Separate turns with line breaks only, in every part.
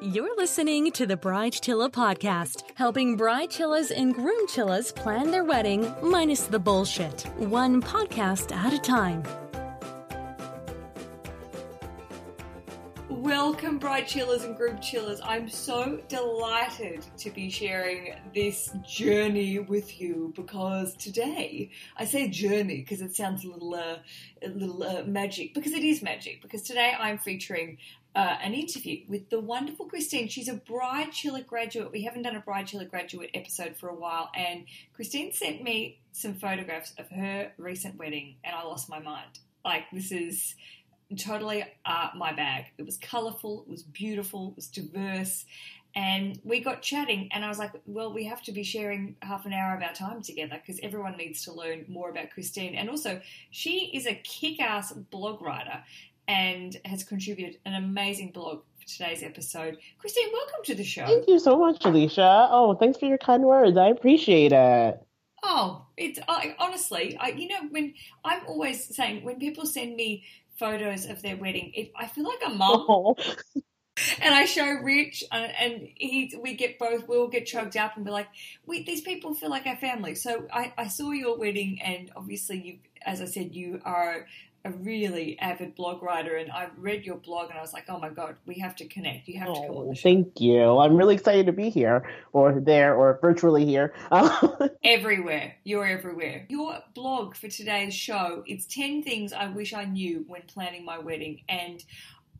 You're listening to the Bride Chilla podcast, helping bride chillas and groom chillas plan their wedding minus the bullshit, one podcast at a time.
Welcome, bride chillas and groom chillas. I'm so delighted to be sharing this journey with you because today I say journey because it sounds a little, uh, a little uh, magic because it is magic. Because today I'm featuring uh, an interview with the wonderful Christine. She's a Bride Chilla graduate. We haven't done a Bride Chilla graduate episode for a while, and Christine sent me some photographs of her recent wedding, and I lost my mind. Like this is totally uh, my bag. It was colourful, it was beautiful, it was diverse. And we got chatting, and I was like, Well, we have to be sharing half an hour of our time together because everyone needs to learn more about Christine. And also, she is a kick ass blog writer and has contributed an amazing blog for today's episode. Christine, welcome to the show.
Thank you so much, Alicia. Oh, thanks for your kind words. I appreciate it.
Oh, it's I, honestly, I, you know, when I'm always saying when people send me photos of their wedding, it, I feel like a mum.
Oh,
and I show Rich, uh, and he, we get both, we all get chugged up and be like, we, these people feel like our family. So I, I saw your wedding, and obviously, you, as I said, you are a really avid blog writer, and I read your blog, and I was like, oh my god, we have to connect. You have to come on
oh,
the show.
thank you. I'm really excited to be here, or there, or virtually here.
Everywhere. You're everywhere. Your blog for today's show, it's 10 things I wish I knew when planning my wedding. And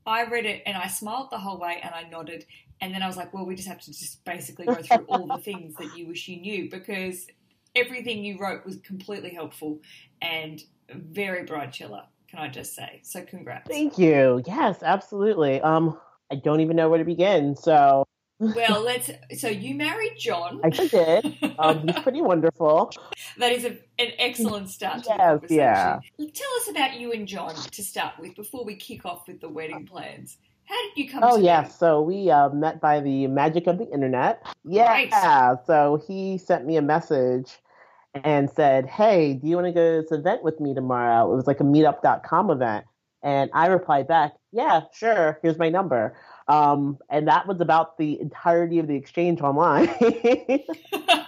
I read it and I smiled the whole way and I nodded. And then I was like, well, we just have to just basically go through all the things that you wish you knew because everything you wrote was completely helpful and very bride chilla, can I just say? So congrats.
thank you. Yes, absolutely. Um, I don't even know where to begin. So
Well, let's. So you married John.
I did. Um, he's pretty wonderful.
That is a, an excellent start to the
Yes,
conversation.
yeah.
Tell us about you and John to start with before we kick off with the wedding plans. How did you come
Oh
them?
so we uh, met by the magic of the internet. Yeah, so he sent me a message and said, "Hey, do you want to go to this event with me tomorrow?" It was like a Meetup.com event, and I replied back, "Yeah, sure. Here's my number." Um, and that was about the entirety of the exchange online. the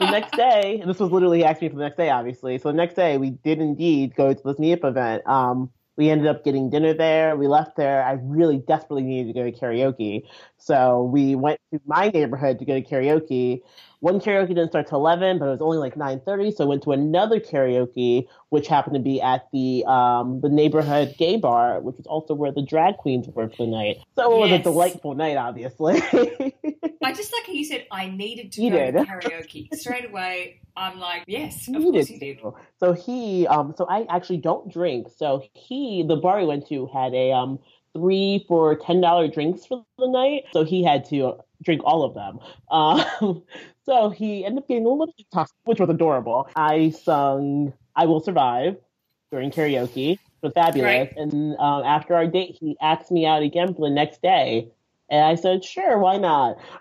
next day, and this was literally he asked me for the next day, obviously. So the next day, we did indeed go to this meetup event. Um, we ended up getting dinner there. We left there. I really desperately needed to go to karaoke, so we went to my neighborhood to go to karaoke. One karaoke didn't start till eleven, but it was only like nine thirty. So I went to another karaoke, which happened to be at the um, the neighborhood gay bar, which was also where the drag queens were for the night. So it was
Yes.
a delightful night, obviously.
I just like how you said I needed to
You
go
did.
to karaoke straight away. I'm like, yes, of
Needed
course you did.
So he, um, so I actually don't drink. So he, the bar we went to had a um three for ten dollar drinks for the night. So he had to drink all of them. Um, so he ended up getting a little toxic, which was adorable. I sung "I Will Survive" during karaoke. It was fabulous.
Right.
And um, after our date, he asked me out again for the next day, and I said, "Sure, why not?"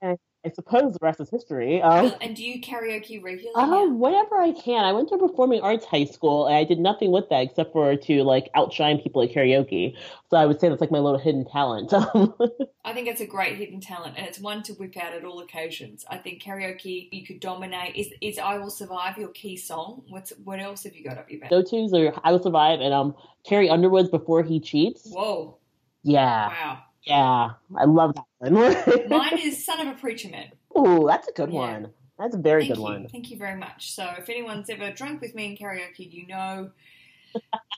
and I suppose the rest is history. Um,
And do you karaoke regularly?
Oh,
now?
whenever I can. I went to performing arts high school, and I did nothing with that except for to like outshine people at karaoke. So I would say that's like my little hidden talent.
I think it's a great hidden talent, and it's one to whip out at all occasions. I think karaoke you could dominate. Is is "I Will Survive" your key song? What's what else have you got up your back?
Go tos are "I Will Survive" and um Carrie Underwood's "Before He Cheats."
Whoa!
Yeah,
Wow.
Yeah, I love that one.
Mine is "Son of a Preacher Man."
Ooh, that's a good
Yeah.
one. That's a very
Thank
good
you.
one.
Thank you very much. So if anyone's ever drunk with me in karaoke, you know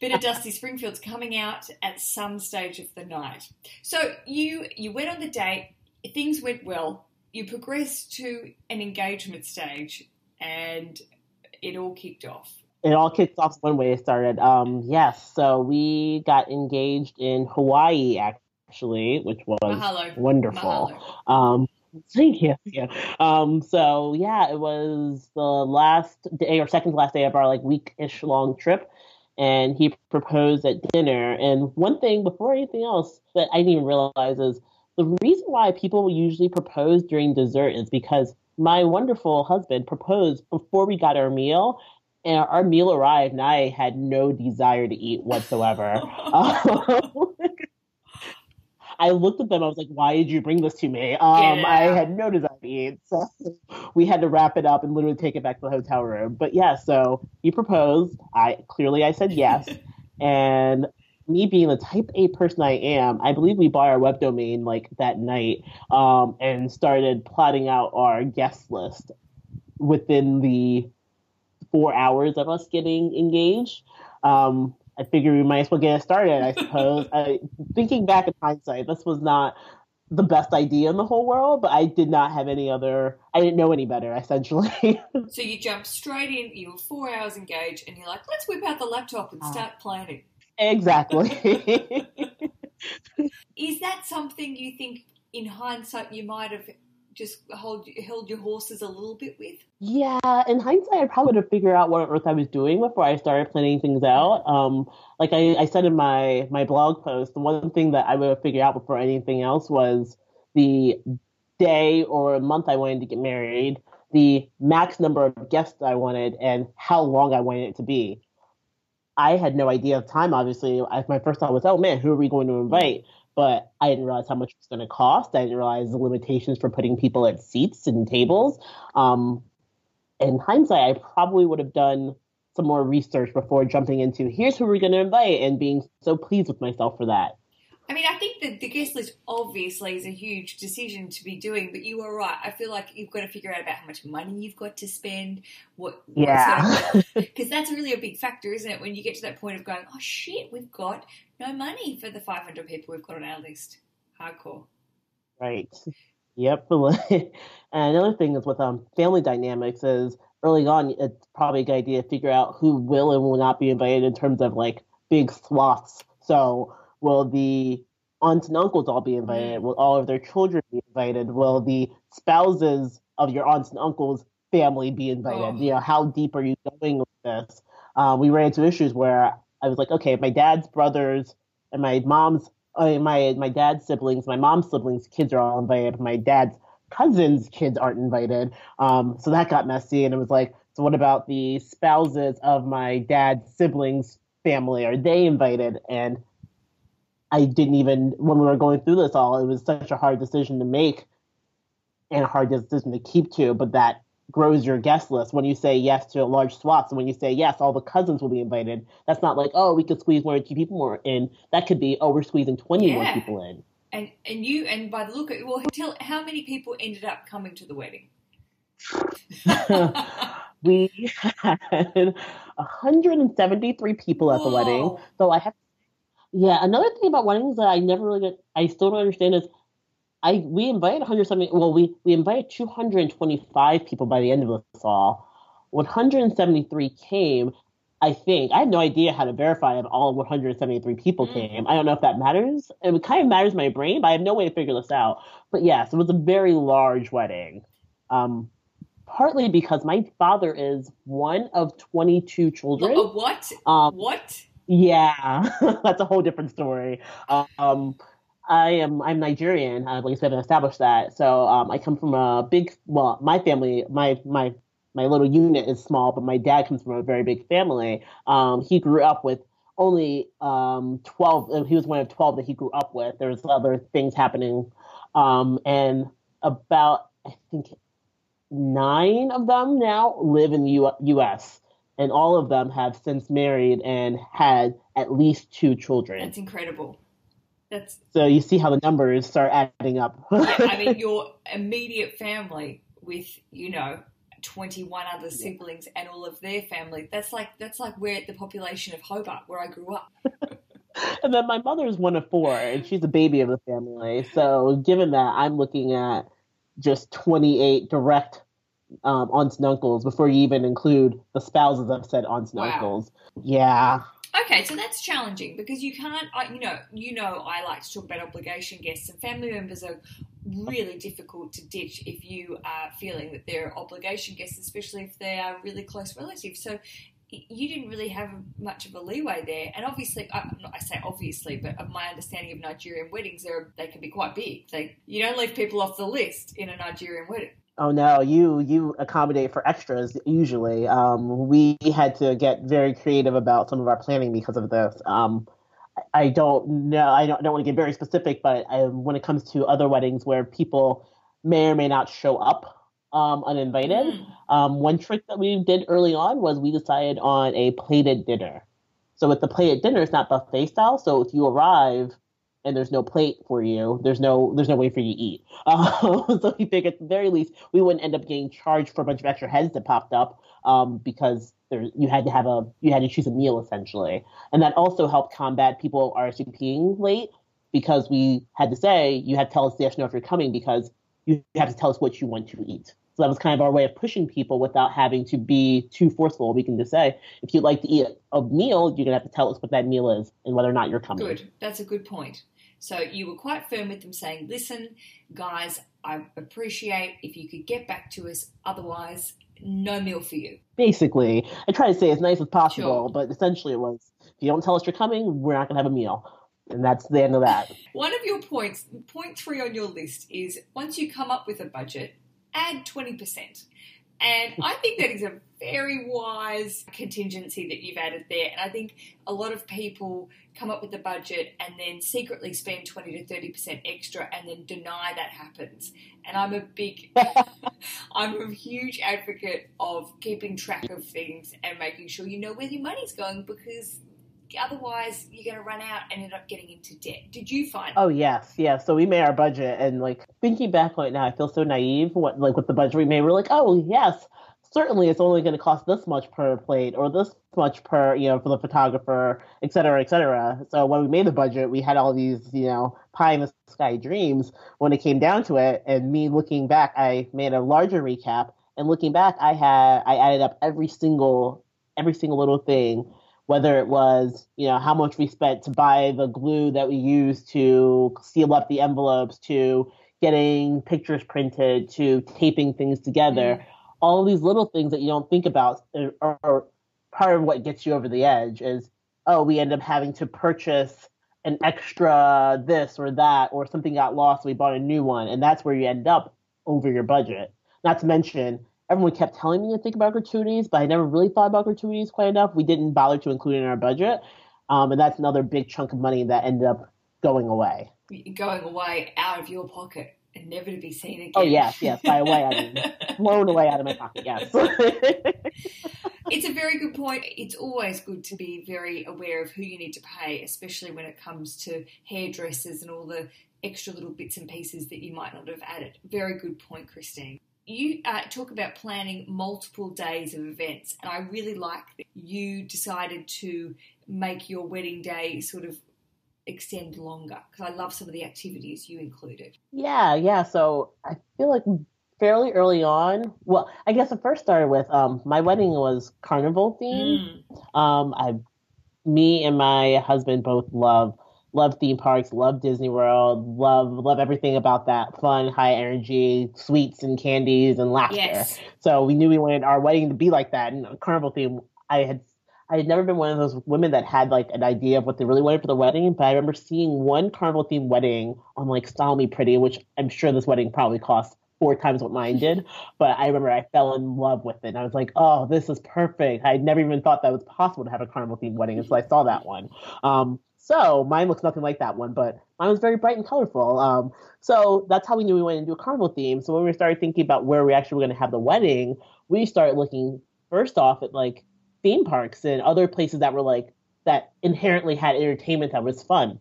Bit of Dusty Springfield's coming out at some stage of the night. So you you went on the date, things went well, you progressed to an engagement stage and it all kicked off.
It all kicked off one way it started. Um, yes, so we got engaged in Hawaii actually, which was
Mahalo.
wonderful.
Mahalo.
Um, thank you. Yeah. Um, so yeah, it was the last day or second to last day of our like week-ish long trip. And he proposed at dinner. And one thing before anything else that I didn't even realize is the reason why people usually propose during dessert is because my wonderful husband proposed before we got our meal. And our meal arrived, and I had no desire to eat whatsoever. Um, I looked at them. I was like, "Why did you bring this to me?" Um, yeah. I had no desire so we had to wrap it up and literally take it back to the hotel room. But yeah, so he proposed. I clearly I said yes, and me being the type A person I am, I believe we bought our web domain like that night um, and started plotting out our guest list within the four hours of us getting engaged. Um, I figured we might as well get it started, I suppose. I, thinking back in hindsight, this was not the best idea in the whole world, but I did not have any other, I didn't know any better, essentially.
so you jump straight in, you were four hours engaged, and you're like, let's whip out the laptop and ah. start planning.
Exactly.
Is that something you think, in hindsight, you might have just hold held your horses a little bit with?
Yeah, in hindsight, I probably would have figured out what on earth I was doing before I started planning things out. Um, like I, I said in my my blog post, the one thing that I would have figured out before anything else was the day or month I wanted to get married, the max number of guests I wanted, and how long I wanted it to be. I had no idea of time. Obviously, I, my first thought was, "Oh man, who are we going to invite?" But I didn't realize how much it's going to cost. I didn't realize the limitations for putting people at seats and tables. Um, in hindsight, I probably would have done some more research before jumping into here's who we're going to invite and being so pleased with myself for that.
I mean, I think that the guest list obviously is a huge decision to be doing, but you are right. I feel like you've got to figure out about how much money you've got to spend. What,
yeah,
because that's really a big factor, isn't it? When you get to that point of going, oh shit, we've got no money for the 500 people we've got on our list. Hardcore.
Right. Yep. and another thing is with um family dynamics is early on it's probably a good idea to figure out who will and will not be invited in terms of like big swaths. So Will the aunts and uncles all be invited? Will all of their children be invited? Will the spouses of your aunts and uncles family be invited? Oh. You know, how deep are you going with this? Uh, we ran into issues where I was like, okay, my dad's brothers and my mom's, uh, my my dad's siblings, my mom's siblings, kids are all invited, but my dad's cousins' kids aren't invited. Um, so that got messy, and it was like, so what about the spouses of my dad's siblings' family? Are they invited? And I didn't even when we were going through this all, it was such a hard decision to make and a hard decision to keep to, but that grows your guest list when you say yes to a large swath. and when you say yes, all the cousins will be invited. That's not like, oh, we could squeeze one or two people more in. That could be, oh, we're squeezing twenty yeah. more people in.
And and you and by the look at well, tell how many people ended up coming to the wedding.
we had 173 people at Whoa. the wedding. So I have yeah, another thing about weddings that I never really get, I still don't understand is I we invited 170. Well, we we invited 225 people by the end of this all. 173 came. I think I have no idea how to verify if all 173 people mm. came. I don't know if that matters. It kind of matters my brain, but I have no way to figure this out. But yes, it was a very large wedding. Um, partly because my father is one of 22 children.
A what? Um, what?
Yeah, that's a whole different story. Um, I am I'm Nigerian. I like I said, established that. So um, I come from a big. Well, my family, my my my little unit is small, but my dad comes from a very big family. Um, he grew up with only um, 12 he was one of 12 that he grew up with there was other things happening um, and about i think nine of them now live in the U- us and all of them have since married and had at least two children.
That's incredible. That's
so you see how the numbers start adding up.
yeah, I mean, your immediate family with you know 21 other siblings yeah. and all of their family. That's like that's like where the population of Hobart, where I grew up.
and then my mother is one of four, and she's a baby of the family. So given that, I'm looking at just 28 direct um, aunts and uncles before you even include the spouses of said aunts and wow. uncles. Yeah.
Okay, so that's challenging because you can't, you know, you know, I like to talk about obligation guests and family members are really difficult to ditch if you are feeling that they're obligation guests, especially if they are really close relatives. So you didn't really have much of a leeway there. And obviously, I, I say obviously, but of my understanding of Nigerian weddings, they can be quite big. They you don't leave people off the list in a Nigerian wedding.
Oh no, you you accommodate for extras usually. Um, we had to get very creative about some of our planning because of this. Um, I don't know. I don't, I don't want to get very specific, but I, when it comes to other weddings where people may or may not show up um, uninvited, mm. um, one trick that we did early on was we decided on a plated dinner. So with the plated dinner, it's not buffet style. So if you arrive and there's no plate for you, there's no there's no way for you to eat. Um, so we figured at the very least we wouldn't end up getting charged for a bunch of extra heads that popped up um, because there you had to have a you had to choose a meal essentially, and that also helped combat people RSVPing late because we had to say you have to tell us yes no if you're coming because you have to tell us what you want to eat. So that was kind of our way of pushing people without having to be too forceful. We can just say, if you'd like to eat a meal, you're going to have to tell us what that meal is and whether or not you're coming.
Good. That's a good point. So you were quite firm with them saying, listen, guys, I appreciate if you could get back to us. Otherwise, no meal for you.
Basically, I try to say as nice as possible, sure. but essentially it was, if you don't tell us you're coming, we're not going to have a meal. And that's the end of that.
One of your points, point three on your list, is once you come up with a budget, add 20%. And I think that is a very wise contingency that you've added there. And I think a lot of people come up with the budget and then secretly spend 20 to 30% extra and then deny that happens. And I'm a big, I'm a huge advocate of keeping track of things and making sure you know where your money's going because otherwise you're going to run out and end up getting into debt. Did you find?
Oh yes, yes. So we made our budget, and like thinking back right now, I feel so naive. What like with the budget we made, we're like, oh yes, certainly it's only going to cost this much per plate or this much per you know for the photographer, et cetera, et cetera. So when we made the budget, we had all these you know pie in the sky dreams. When it came down to it, and me looking back, I made a larger recap. And looking back, I had I added up every single every single little thing whether it was you know how much we spent to buy the glue that we used to seal up the envelopes to getting pictures printed to taping things together. Mm. all these little things that you don't think about are, are part of what gets you over the edge is oh we end up having to purchase an extra this or that or something got lost so we bought a new one. And that's where you end up over your budget. Not to mention everyone kept telling me to think about gratuities, but I never really thought about gratuities quite enough. We didn't bother to include it in our budget. Um, and that's another big chunk of money that ended up going away.
Going away out of your pocket and never to be seen again.
Oh, yes, yes. By away, I mean blown away out of my pocket, yes.
it's a very good point. It's always good to be very aware of who you need to pay, especially when it comes to hairdressers and all the extra little bits and pieces that you might not have added. Very good point, Christine you uh, talk about planning multiple days of events, and I really like that you decided to make your wedding day sort of extend longer because I love some of the activities you included.
Yeah, yeah. So I feel like fairly early on. Well, I guess it first started with um, my wedding was carnival themed. Mm. Um, I, me and my husband both love love theme parks, love Disney World, love love everything about that fun, high energy, sweets and candies and laughter. Yes. So we knew we wanted our wedding to be like that. And carnival theme, I had I had never been one of those women that had like an idea of what they really wanted for the wedding, but I remember seeing one carnival theme wedding on like Style Me Pretty, which I'm sure this wedding probably cost four times what mine did. But I remember I fell in love with it. And I was like, oh, this is perfect. I had never even thought that was possible to have a carnival theme wedding until I saw that one. Um, so mine looks nothing like that one, but mine was very bright and colorful. Um, so that's how we knew we wanted to do a carnival theme. So when we started thinking about where we actually were going to have the wedding, we started looking first off at like theme parks and other places that were like that inherently had entertainment that was fun.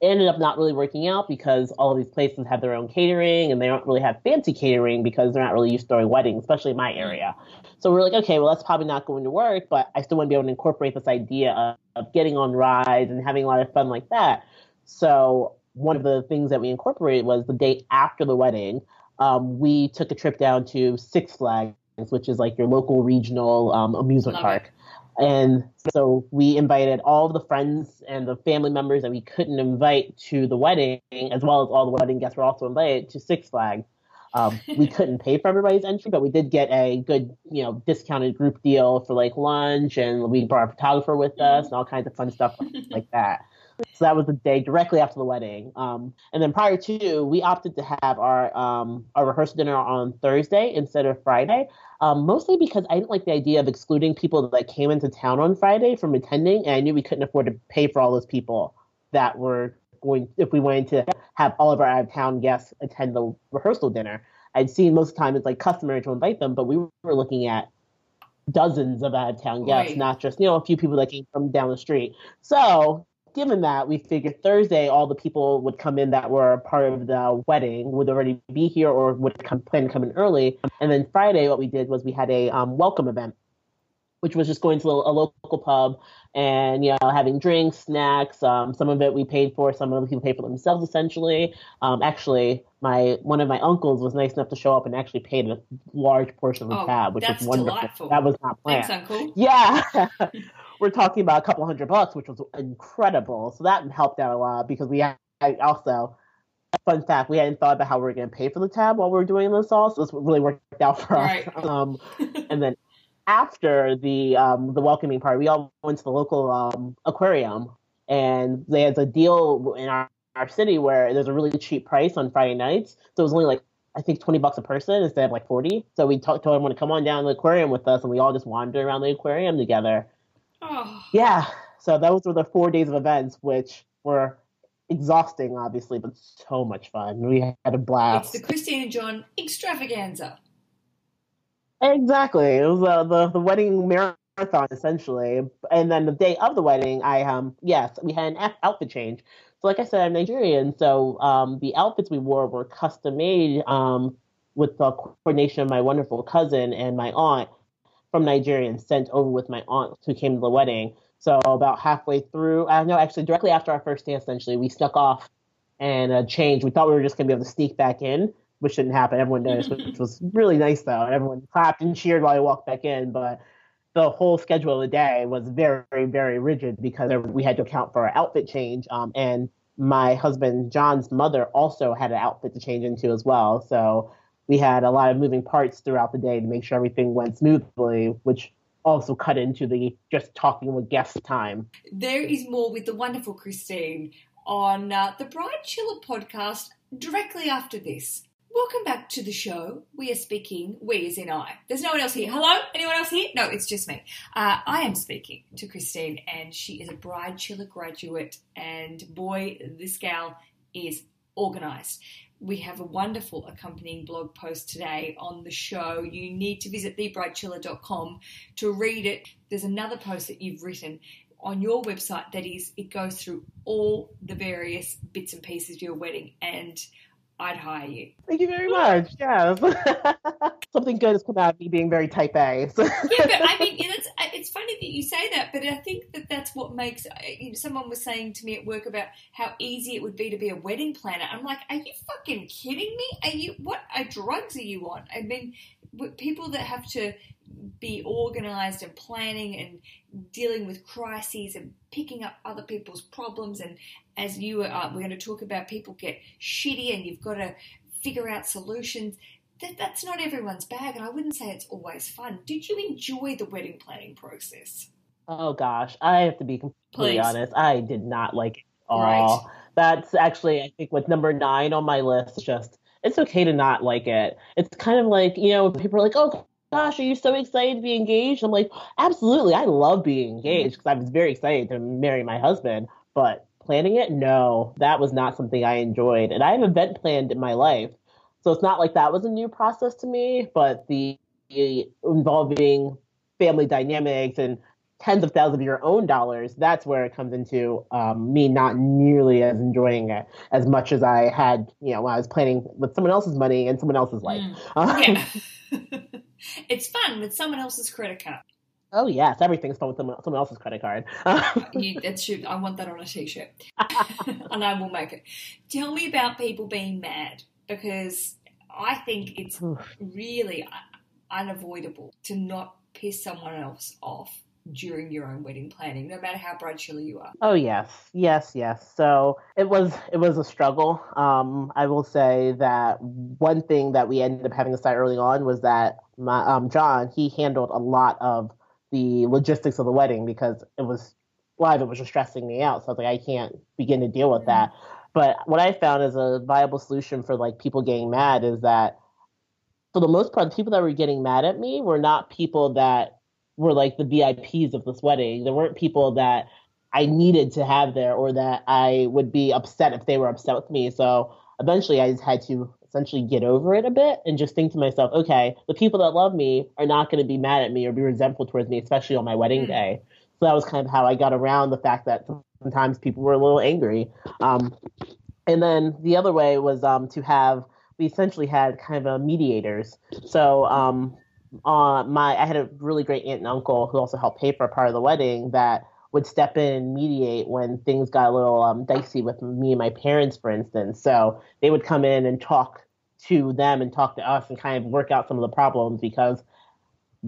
It ended up not really working out because all of these places have their own catering and they don't really have fancy catering because they're not really used to throwing weddings, especially in my area. So we're like, okay, well, that's probably not going to work, but I still want to be able to incorporate this idea of, of getting on rides and having a lot of fun like that. So one of the things that we incorporated was the day after the wedding, um, we took a trip down to Six Flags, which is like your local regional um, amusement Love park. It. And so we invited all of the friends and the family members that we couldn't invite to the wedding, as well as all the wedding guests were also invited to Six Flags. Um, we couldn't pay for everybody's entry, but we did get a good, you know, discounted group deal for like lunch, and we brought a photographer with us and all kinds of fun stuff like that. So that was the day directly after the wedding. Um, and then prior to, we opted to have our um, our rehearsal dinner on Thursday instead of Friday, um, mostly because I didn't like the idea of excluding people that came into town on Friday from attending, and I knew we couldn't afford to pay for all those people that were going if we wanted to have all of our out of town guests attend the rehearsal dinner. I'd seen most of the time it's like customary to invite them, but we were looking at dozens of out of town guests, right. not just you know a few people that came from down the street. So given that, we figured Thursday all the people would come in that were part of the wedding would already be here or would come, plan to come in early. And then Friday, what we did was we had a um, welcome event, which was just going to a, a, local pub and you know having drinks, snacks. Um, some of it we paid for, some of the people paid for themselves essentially. Um, actually, my one of my uncles was nice enough to show up and actually paid a large portion of the
oh,
tab, which
was
wonderful.
Delightful.
That was not planned.
Thanks, Uncle.
Yeah. we're talking about a couple hundred bucks, which was incredible. So that helped out a lot because we had also, fun fact, we hadn't thought about how we were going to pay for the tab while we were doing this all. So this really worked out for
right.
us. Um, and then after the um, the welcoming party, we all went to the local um, aquarium, and they had a deal in our, our city where there's a really cheap price on Friday nights. So it was only like I think 20 bucks a person instead of like 40. So we t- told everyone to come on down to the aquarium with us, and we all just wandered around the aquarium together.
Oh.
Yeah. So those were the four days of events, which were exhausting, obviously, but so much fun. We had a blast.
It's the Christine and John extravaganza.
Exactly. It was uh, the the wedding marathon essentially, and then the day of the wedding, I um yes, we had an outfit change. So like I said, I'm Nigerian, so um the outfits we wore were custom made um with the coordination of my wonderful cousin and my aunt from Nigeria and sent over with my aunt who came to the wedding. So about halfway through, I uh, know actually directly after our first dance, essentially we snuck off and uh, changed. We thought we were just gonna be able to sneak back in, which didn't happen. Everyone noticed, which was really nice though. Everyone clapped and cheered while I walked back in, but the whole schedule of the day was very, very rigid because we had to account for our outfit change. Um, and my husband John's mother also had an outfit to change into as well. So we had a lot of moving parts throughout the day to make sure everything went smoothly, which also cut into the just talking with guests time.
There is more with the wonderful Christine on uh, the Bride Chilla podcast directly after this. Welcome back to the show. We are speaking, we as in I. There's no one else here. Hello? Anyone else here? No, it's just me. Uh, I am speaking to Christine, and she is a Bride Chilla graduate. And boy, this gal is organized we have a wonderful accompanying blog post today on the show. You need to visit thebridechilla.com to read it. There's another post that you've written on your website that is, it goes through all the various bits and pieces of your wedding and I'd hire you.
Thank you very much. Yeah. Something good has come out of me being very type
A. So. yeah, but I mean, it's, uh, it's funny that you say that, but I think that that's what makes. Uh, you know, someone was saying to me at work about how easy it would be to be a wedding planner. I'm like, are you fucking kidding me? Are you, what are drugs are you on? I mean, people that have to be organized and planning and dealing with crises and picking up other people's problems and as you are, we're uh, going to talk about people get shitty and you've got to figure out solutions that, that's not everyone's bag and i wouldn't say it's always fun did you enjoy the wedding planning process
oh gosh i have to be completely
Please.
honest i did not like it at all
right.
that's actually i think with number nine on my list just it's okay to not like it it's kind of like you know people are like oh gosh, are you so excited to be engaged? I'm like, absolutely. I love being engaged because I was very excited to marry my husband. But planning it, no, that was not something I enjoyed. And I have event planned in my life. So it's not like that was a new process to me, but the, the involving family dynamics and tens of thousands of your own dollars, that's where it comes into um, me not nearly as enjoying it as much as I had, you know, when I was planning with someone else's money and someone else's life.
Mm. Um, yeah. it's fun with someone else's credit card.
Oh yes, everything's done with someone, someone else's credit card.
you, that's true. I want that on a t-shirt, and I will make it. Tell me about people being mad because I think it's really unavoidable to not piss someone else off during your own wedding planning, no matter how bride chilla you are.
Oh yes, yes, yes. So it was it was a struggle. Um, I will say that one thing that we ended up having to start early on was that my um, John he handled a lot of the logistics of the wedding because it was of it was just stressing me out. So I was like, I can't begin to deal with that. But what I found as a viable solution for like people getting mad is that for the most part, the people that were getting mad at me were not people that were like the VIPs of this wedding. There weren't people that I needed to have there or that I would be upset if they were upset with me. So eventually I just had to essentially get over it a bit and just think to myself, okay, the people that love me are not going to be mad at me or be resentful towards me, especially on my wedding mm. day. So that was kind of how I got around the fact that sometimes people were a little angry. Um, and then the other way was um, to have we essentially had kind of a mediators. So um, uh, my I had a really great aunt and uncle who also helped pay for a part of the wedding that would step in and mediate when things got a little um, dicey with me and my parents, for instance. So they would come in and talk to them and talk to us and kind of work out some of the problems because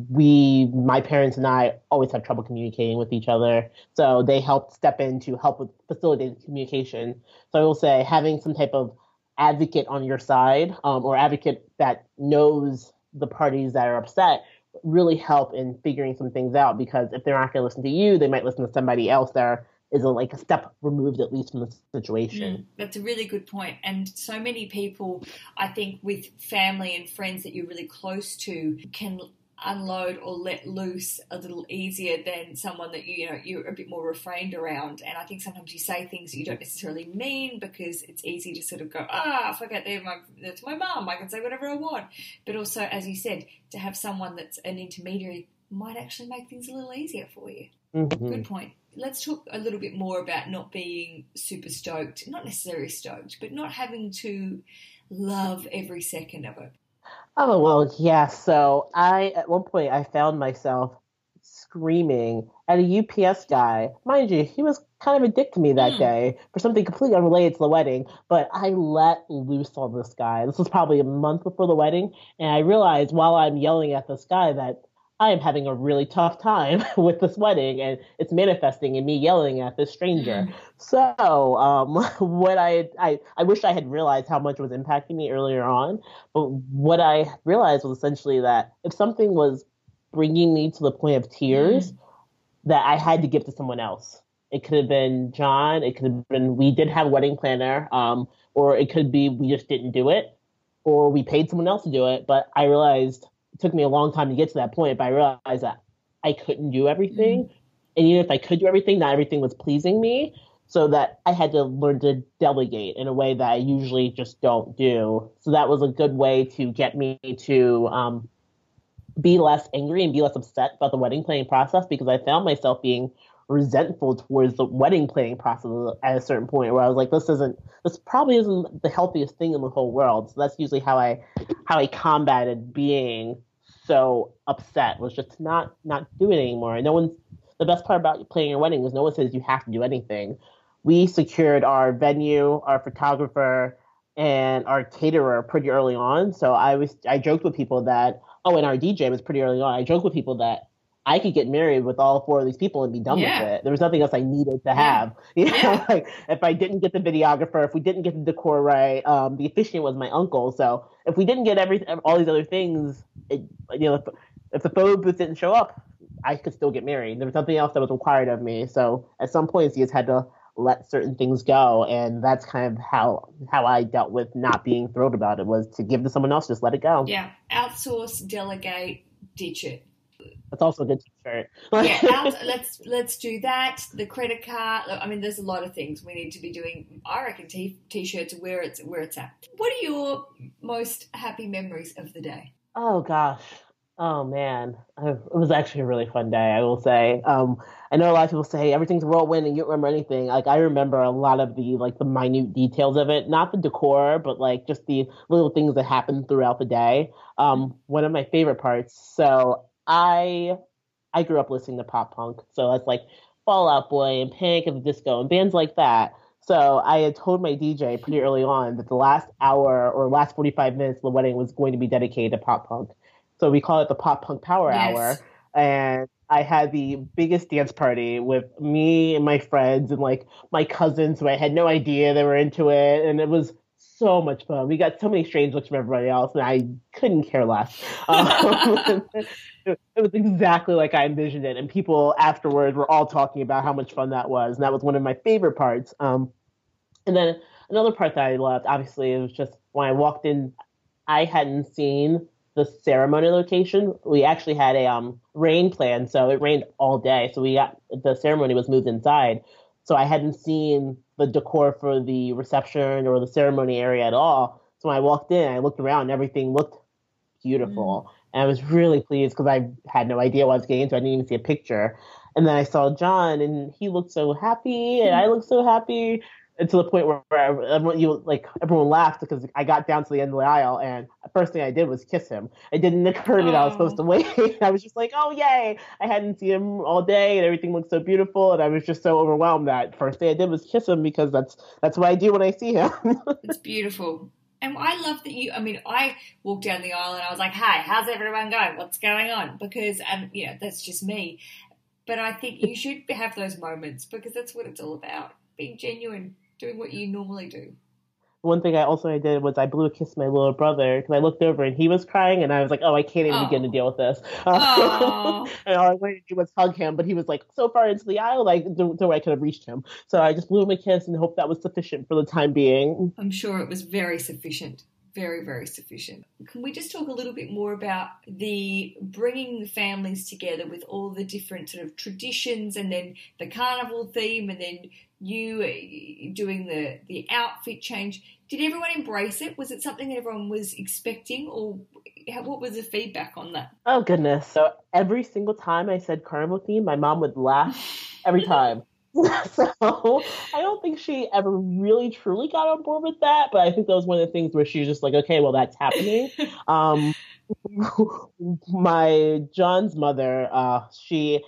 we, my parents and I, always have trouble communicating with each other. So they helped step in to help with facilitating communication. So I will say having some type of advocate on your side um, or advocate that knows the parties that are upset really help in figuring some things out because if they're not going to listen to you, they might listen to somebody else there is a, like a step removed at least from the situation.
Mm, that's a really good point. And so many people, I think, with family and friends that you're really close to, can unload or let loose a little easier than someone that you, you know you're a bit more refrained around. And I think sometimes you say things that you don't necessarily mean because it's easy to sort of go, ah, I forget they're my that's my mum. I can say whatever I want. But also, as you said, to have someone that's an intermediary might actually make things a little easier for you. Mm-hmm. Good point. Let's talk a little bit more about not being super stoked, not necessarily stoked, but not having to love every second of it.
Oh well, yeah. So I at one point I found myself screaming at a UPS guy. Mind you, he was kind of a dick to me that mm. day for something completely unrelated to the wedding. But I let loose on this guy. This was probably a month before the wedding, and I realized while I'm yelling at this guy that I am having a really tough time with this wedding and it's manifesting in me yelling at this stranger. Mm. So, um, what I, I, I wish I had realized how much was impacting me earlier on, but what I realized was essentially that if something was bringing me to the point of tears, mm. that I had to give to someone else. It could have been John. It could have been we did have a wedding planner, um, or it could be we just didn't do it, or we paid someone else to do it. But I realized took me a long time to get to that point, but I realized that I couldn't do everything. Mm-hmm. And even if I could do everything, not everything was pleasing me. So that I had to learn to delegate in a way that I usually just don't do. So that was a good way to get me to um, be less angry and be less upset about the wedding planning process because I found myself being resentful towards the wedding planning process at a certain point where I was like, this isn't, this probably isn't the healthiest thing in the whole world. So that's usually how I, how I combated being so upset was just not not do it anymore. no one's the best part about planning your wedding is no one says you have to do anything. We secured our venue, our photographer, and our caterer pretty early on. So I was I joked with people that oh, and our DJ was pretty early on. I joked with people that I could get married with all four of these people and be done yeah. with it. There was nothing else I needed to have. You know, yeah. like if I didn't get the videographer, if we didn't get the decor right, um, the officiant was my uncle. So if we didn't get every all these other things, it, you know, if, if the photo booth didn't show up, I could still get married. There was nothing else that was required of me. So at some points, you just had to let certain things go, and that's kind of how how I dealt with not being thrilled about it was to give to someone else, just let it go.
Yeah, outsource, delegate, ditch it.
That's also a good t-shirt.
yeah, out, let's let's do that. The credit card. I mean, there's a lot of things we need to be doing. I reckon t- t-shirts where it's where it's at. What are your most happy memories of the day?
Oh gosh. Oh man, it was actually a really fun day. I will say. Um, I know a lot of people say everything's a whirlwind and you don't remember anything. Like I remember a lot of the like the minute details of it, not the decor, but like just the little things that happened throughout the day. Um, one of my favorite parts. So I I grew up listening to pop punk, so that's like Fall Out Boy and Panic at the Disco and bands like that. So I had told my DJ pretty early on that the last hour or last 45 minutes of the wedding was going to be dedicated to pop punk. So we call it the pop punk power yes. hour. And I had the biggest dance party with me and my friends and like my cousins who I had no idea they were into it. And it was so much fun. We got so many strange looks from everybody else, and I couldn't care less. Um, it was exactly like I envisioned it, and people afterwards were all talking about how much fun that was, and that was one of my favorite parts. Um, and then another part that I loved, obviously, it was just when I walked in, I hadn't seen the ceremony location. We actually had a um, rain plan, so it rained all day. So we got the ceremony was moved inside, so I hadn't seen the decor for the reception or the ceremony area at all. So when I walked in, I looked around, and everything looked beautiful. Mm. And I was really pleased because I had no idea what I was getting into. I didn't even see a picture. And then I saw John, and he looked so happy, and I looked so happy to the point where, everyone you like everyone laughed because I got down to the end of the aisle and the first thing I did was kiss him. It didn't occur to me that I was supposed to oh. wait. I was just like, oh yay! I hadn't seen him all day and everything looked so beautiful and I was just so overwhelmed that first thing I did was kiss him because that's that's what I do when I see him.
it's beautiful. And I love that you. I mean, I walked down the aisle and I was like, "Hi, how's everyone going? What's going on?" Because, um, you know, that's just me. But I think you should have those moments because that's what it's all about: being genuine doing what you normally do.
One thing I also did was I blew a kiss to my little brother because I looked over and he was crying and I was like, oh, I can't even oh. begin to oh. deal with this. Oh. and all I wanted to do was hug him, but he was like so far into the aisle, like the way I could have reached him. So I just blew him a kiss and hoped that was sufficient for the time being.
I'm sure it was very sufficient very, very sufficient. Can we just talk a little bit more about the bringing the families together with all the different sort of traditions and then the carnival theme and then you uh, doing the, the outfit change? Did everyone embrace it? Was it something that everyone was expecting or what was the feedback on that?
Oh, goodness. So every single time I said carnival theme, my mom would laugh every time. so I don't think she ever really truly got on board with that, but I think that was one of the things where she was just like, okay, well, that's happening. um, my John's mother, uh, she,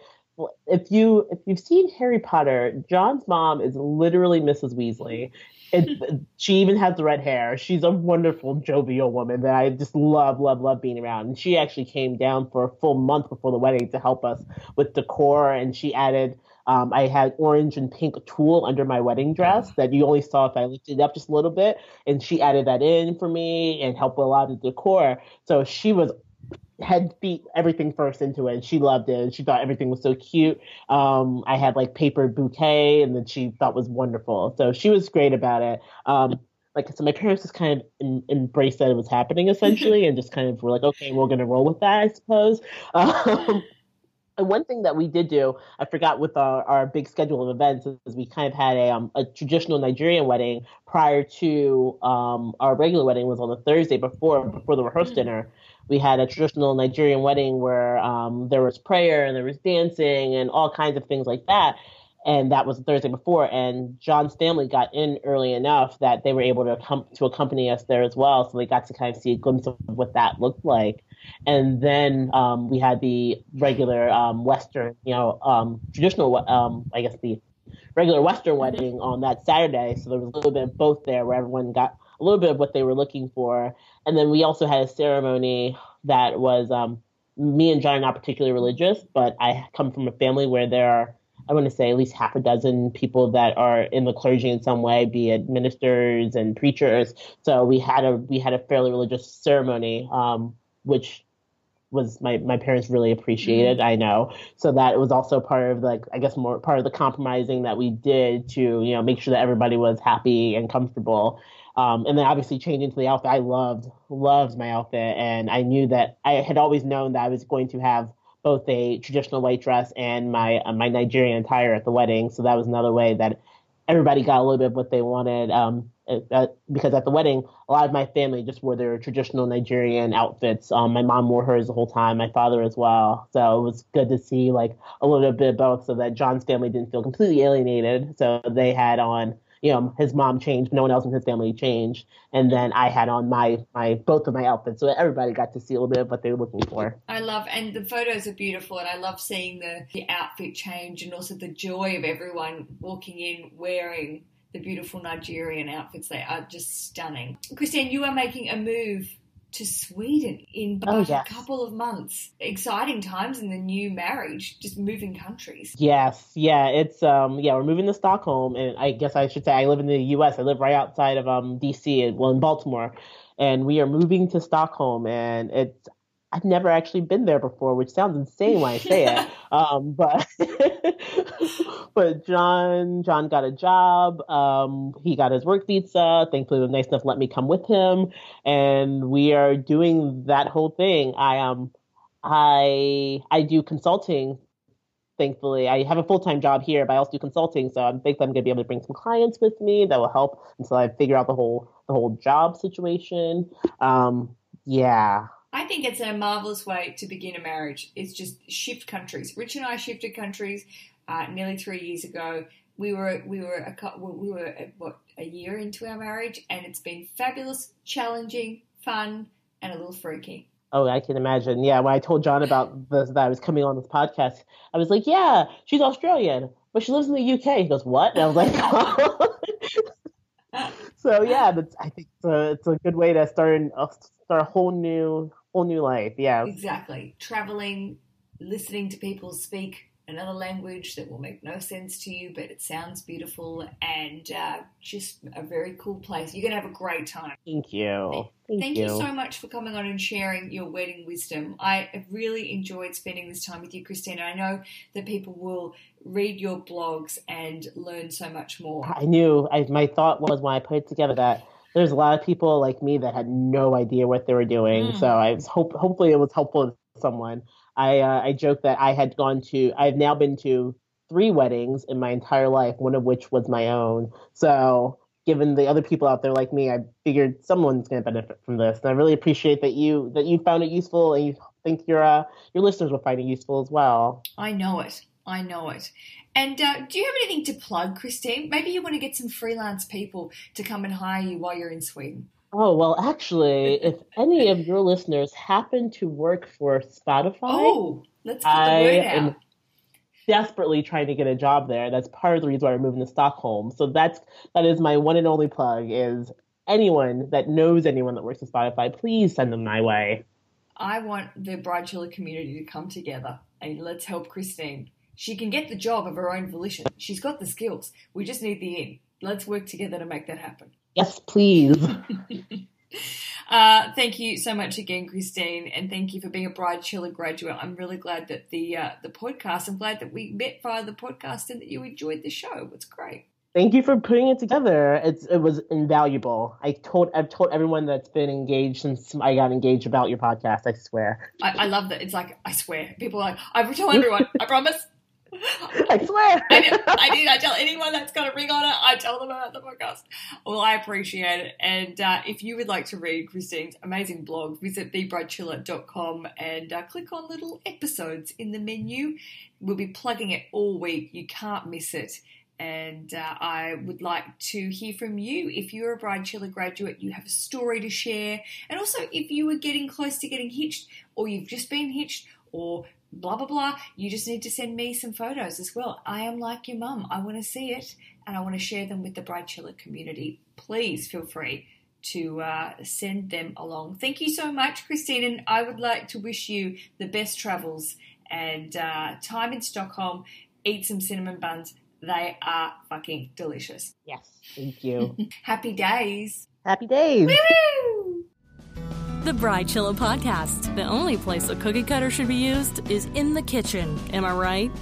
if you if you've seen Harry Potter, John's mom is literally Mrs. Weasley. It, she even has the red hair. She's a wonderful, jovial woman that I just love, love, love being around. And she actually came down for a full month before the wedding to help us with decor, and she added um, I had orange and pink tulle under my wedding dress that you only saw if I lifted it up just a little bit. And she added that in for me and helped with a lot of the decor. So she was head, feet, everything first into it. And she loved it. And she thought everything was so cute. Um, I had like paper bouquet and then she thought was wonderful. So she was great about it. Um, like so my parents just kind of in, embraced that it was happening essentially and just kind of were like okay we're going to roll with that i suppose um, and one thing that we did do, I forgot with our, our big schedule of events, is we kind of had a, um, a traditional Nigerian wedding prior to um, our regular wedding was on the Thursday before before the rehearsed mm-hmm. dinner. We had a traditional Nigerian wedding where um, there was prayer and there was dancing and all kinds of things like that. And that was the Thursday before. And John's family got in early enough that they were able to come to accompany us there as well. So they got to kind of see a glimpse of what that looked like and then um, we had the regular um, Western, you know, um, traditional, um, I guess the regular Western wedding on that Saturday. So there was a little bit of both there, where everyone got a little bit of what they were looking for, and then we also had a ceremony that was. Um, me and John are not particularly religious, but I come from a family where there are I want to say at least half a dozen people that are in the clergy in some way, be it ministers and preachers. So we had a we had a fairly religious ceremony um, which was my, my parents really appreciated, mm-hmm. I know. So that was also part of like I guess more part of the compromising that we did to, you know, make sure that everybody was happy and comfortable. Um, and then obviously changing to the outfit. I loved, loved my outfit. And I knew that I had always known that I was going to have both a traditional white dress and my uh, my Nigerian attire at the wedding. So that was another way that everybody got a little bit of what they wanted. Um, because at the wedding, a lot of my family just wore their traditional Nigerian outfits. Um, my mom wore hers the whole time, my father as well. So it was good to see like a little bit of both, so that John's family didn't feel completely alienated. So they had on you know, his mom changed, no one else in his family changed, and then I had on my my both of my outfits, so everybody got to see a little bit of what they were looking for.
I love, and the photos are beautiful, and I love seeing the the outfit change and also the joy of everyone walking in wearing the beautiful Nigerian outfits. They are just stunning. Christine, you are making a move to Sweden in
Oh, yes.
a couple of months. Exciting times in the new marriage, just moving countries.
Yes, yeah, it's um yeah, we're moving to Stockholm and I guess I should say I live in the US. I live right outside of um DC well in Baltimore. And we are moving to Stockholm and it's I've never actually been there before, which sounds insane when I say it. Um but but John John got a job. Um he got his work visa. Thankfully was nice enough let me come with him and we are doing that whole thing. I um I I do consulting thankfully. I have a full time job here, but I also do consulting, so I'm thankful I'm going to be able to bring some clients with me that will help until I figure out the whole the whole job situation. Um, yeah,
I think it's a marvelous way to begin a marriage. It's just shift countries. Rich and I shifted countries uh, nearly three years ago. We were we were a we were what a year into our marriage, and it's been fabulous, challenging, fun, and a little freaky.
Oh, I can imagine. Yeah, when I told John about that I was coming on this podcast, I was like, "Yeah, she's Australian, but she lives in the UK." He goes, "What?" And I was like, "So yeah, I think it's a, it's a good way to start an, start a whole new whole new life." Yeah,
Exactly. Traveling, listening to people speak another language that will make no sense to you, but it sounds beautiful and uh, just a very cool place. You're going to have a great time.
thank you. Thank,
Thank you. so much for coming on and sharing your wedding wisdom. I really enjoyed spending this time with you, Christina. I know that people will read your blogs and learn so much more.
I knew. I, my thought was when I put it together that there's a lot of people like me that had no idea what they were doing.
Mm.
So I was hope hopefully it was helpful to someone. I uh, I joked that I had gone to. I've now been to three weddings in my entire life, one of which was my own. So given the other people out there like me, I figured someone's going to benefit from this, and I really appreciate that you that you found it useful, and you think your uh, your listeners will find it useful as well.
I know it. I know it. And uh, do you have anything to plug, Christine? Maybe you want to get some freelance people to come and hire you while you're in Sweden.
Oh, well, actually, if any of your listeners happen to work for Spotify,
Oh, let's get the
I
word
am
out.
desperately trying to get a job there. That's part of the reason why we're moving to Stockholm. So that's that is my one and only plug is anyone that knows anyone that works at Spotify, please send them my way.
I want the Bride Chilla community to come together and let's help Christine. She can get the job of her own volition. She's got the skills. We just need the in. Let's work together to make that happen.
Yes, please.
Uh, thank you so much again, Christine, and thank you for being a Bride Chilla graduate. I'm really glad that the uh, the podcast. I'm glad that we met via the podcast and that you enjoyed the show. It's great.
Thank you for putting it together. It's it was invaluable. I told I've told everyone that's been engaged since I got engaged about your podcast. I swear.
I, I love that. It's like I swear. People are like I've told everyone. I promise.
I swear.
I did. I did. I tell anyone that's got a ring on it, I tell them about the podcast. Well, I appreciate it. And uh, if you would like to read Christine's amazing blog, visit thebridechilla.com and uh, click on little episodes in the menu. We'll be plugging it all week. You can't miss it. And uh, I would like to hear from you. If you're a Bride Chilla graduate, you have a story to share. And also, if you were getting close to getting hitched, or you've just been hitched, or blah blah blah. You just need to send me some photos as well. I am like your mum. I want to see it and I want to share them with the Bride Chilla community. Please feel free to uh, send them along. Thank you so much, Christine. And I would like to wish you the best travels and uh, time in Stockholm. Eat some cinnamon buns. They are fucking delicious.
Yes, thank you.
Happy days.
Happy days.
Woo!
The Bride Chilla Podcast. The only place a cookie cutter should be used is in the kitchen. Am I right?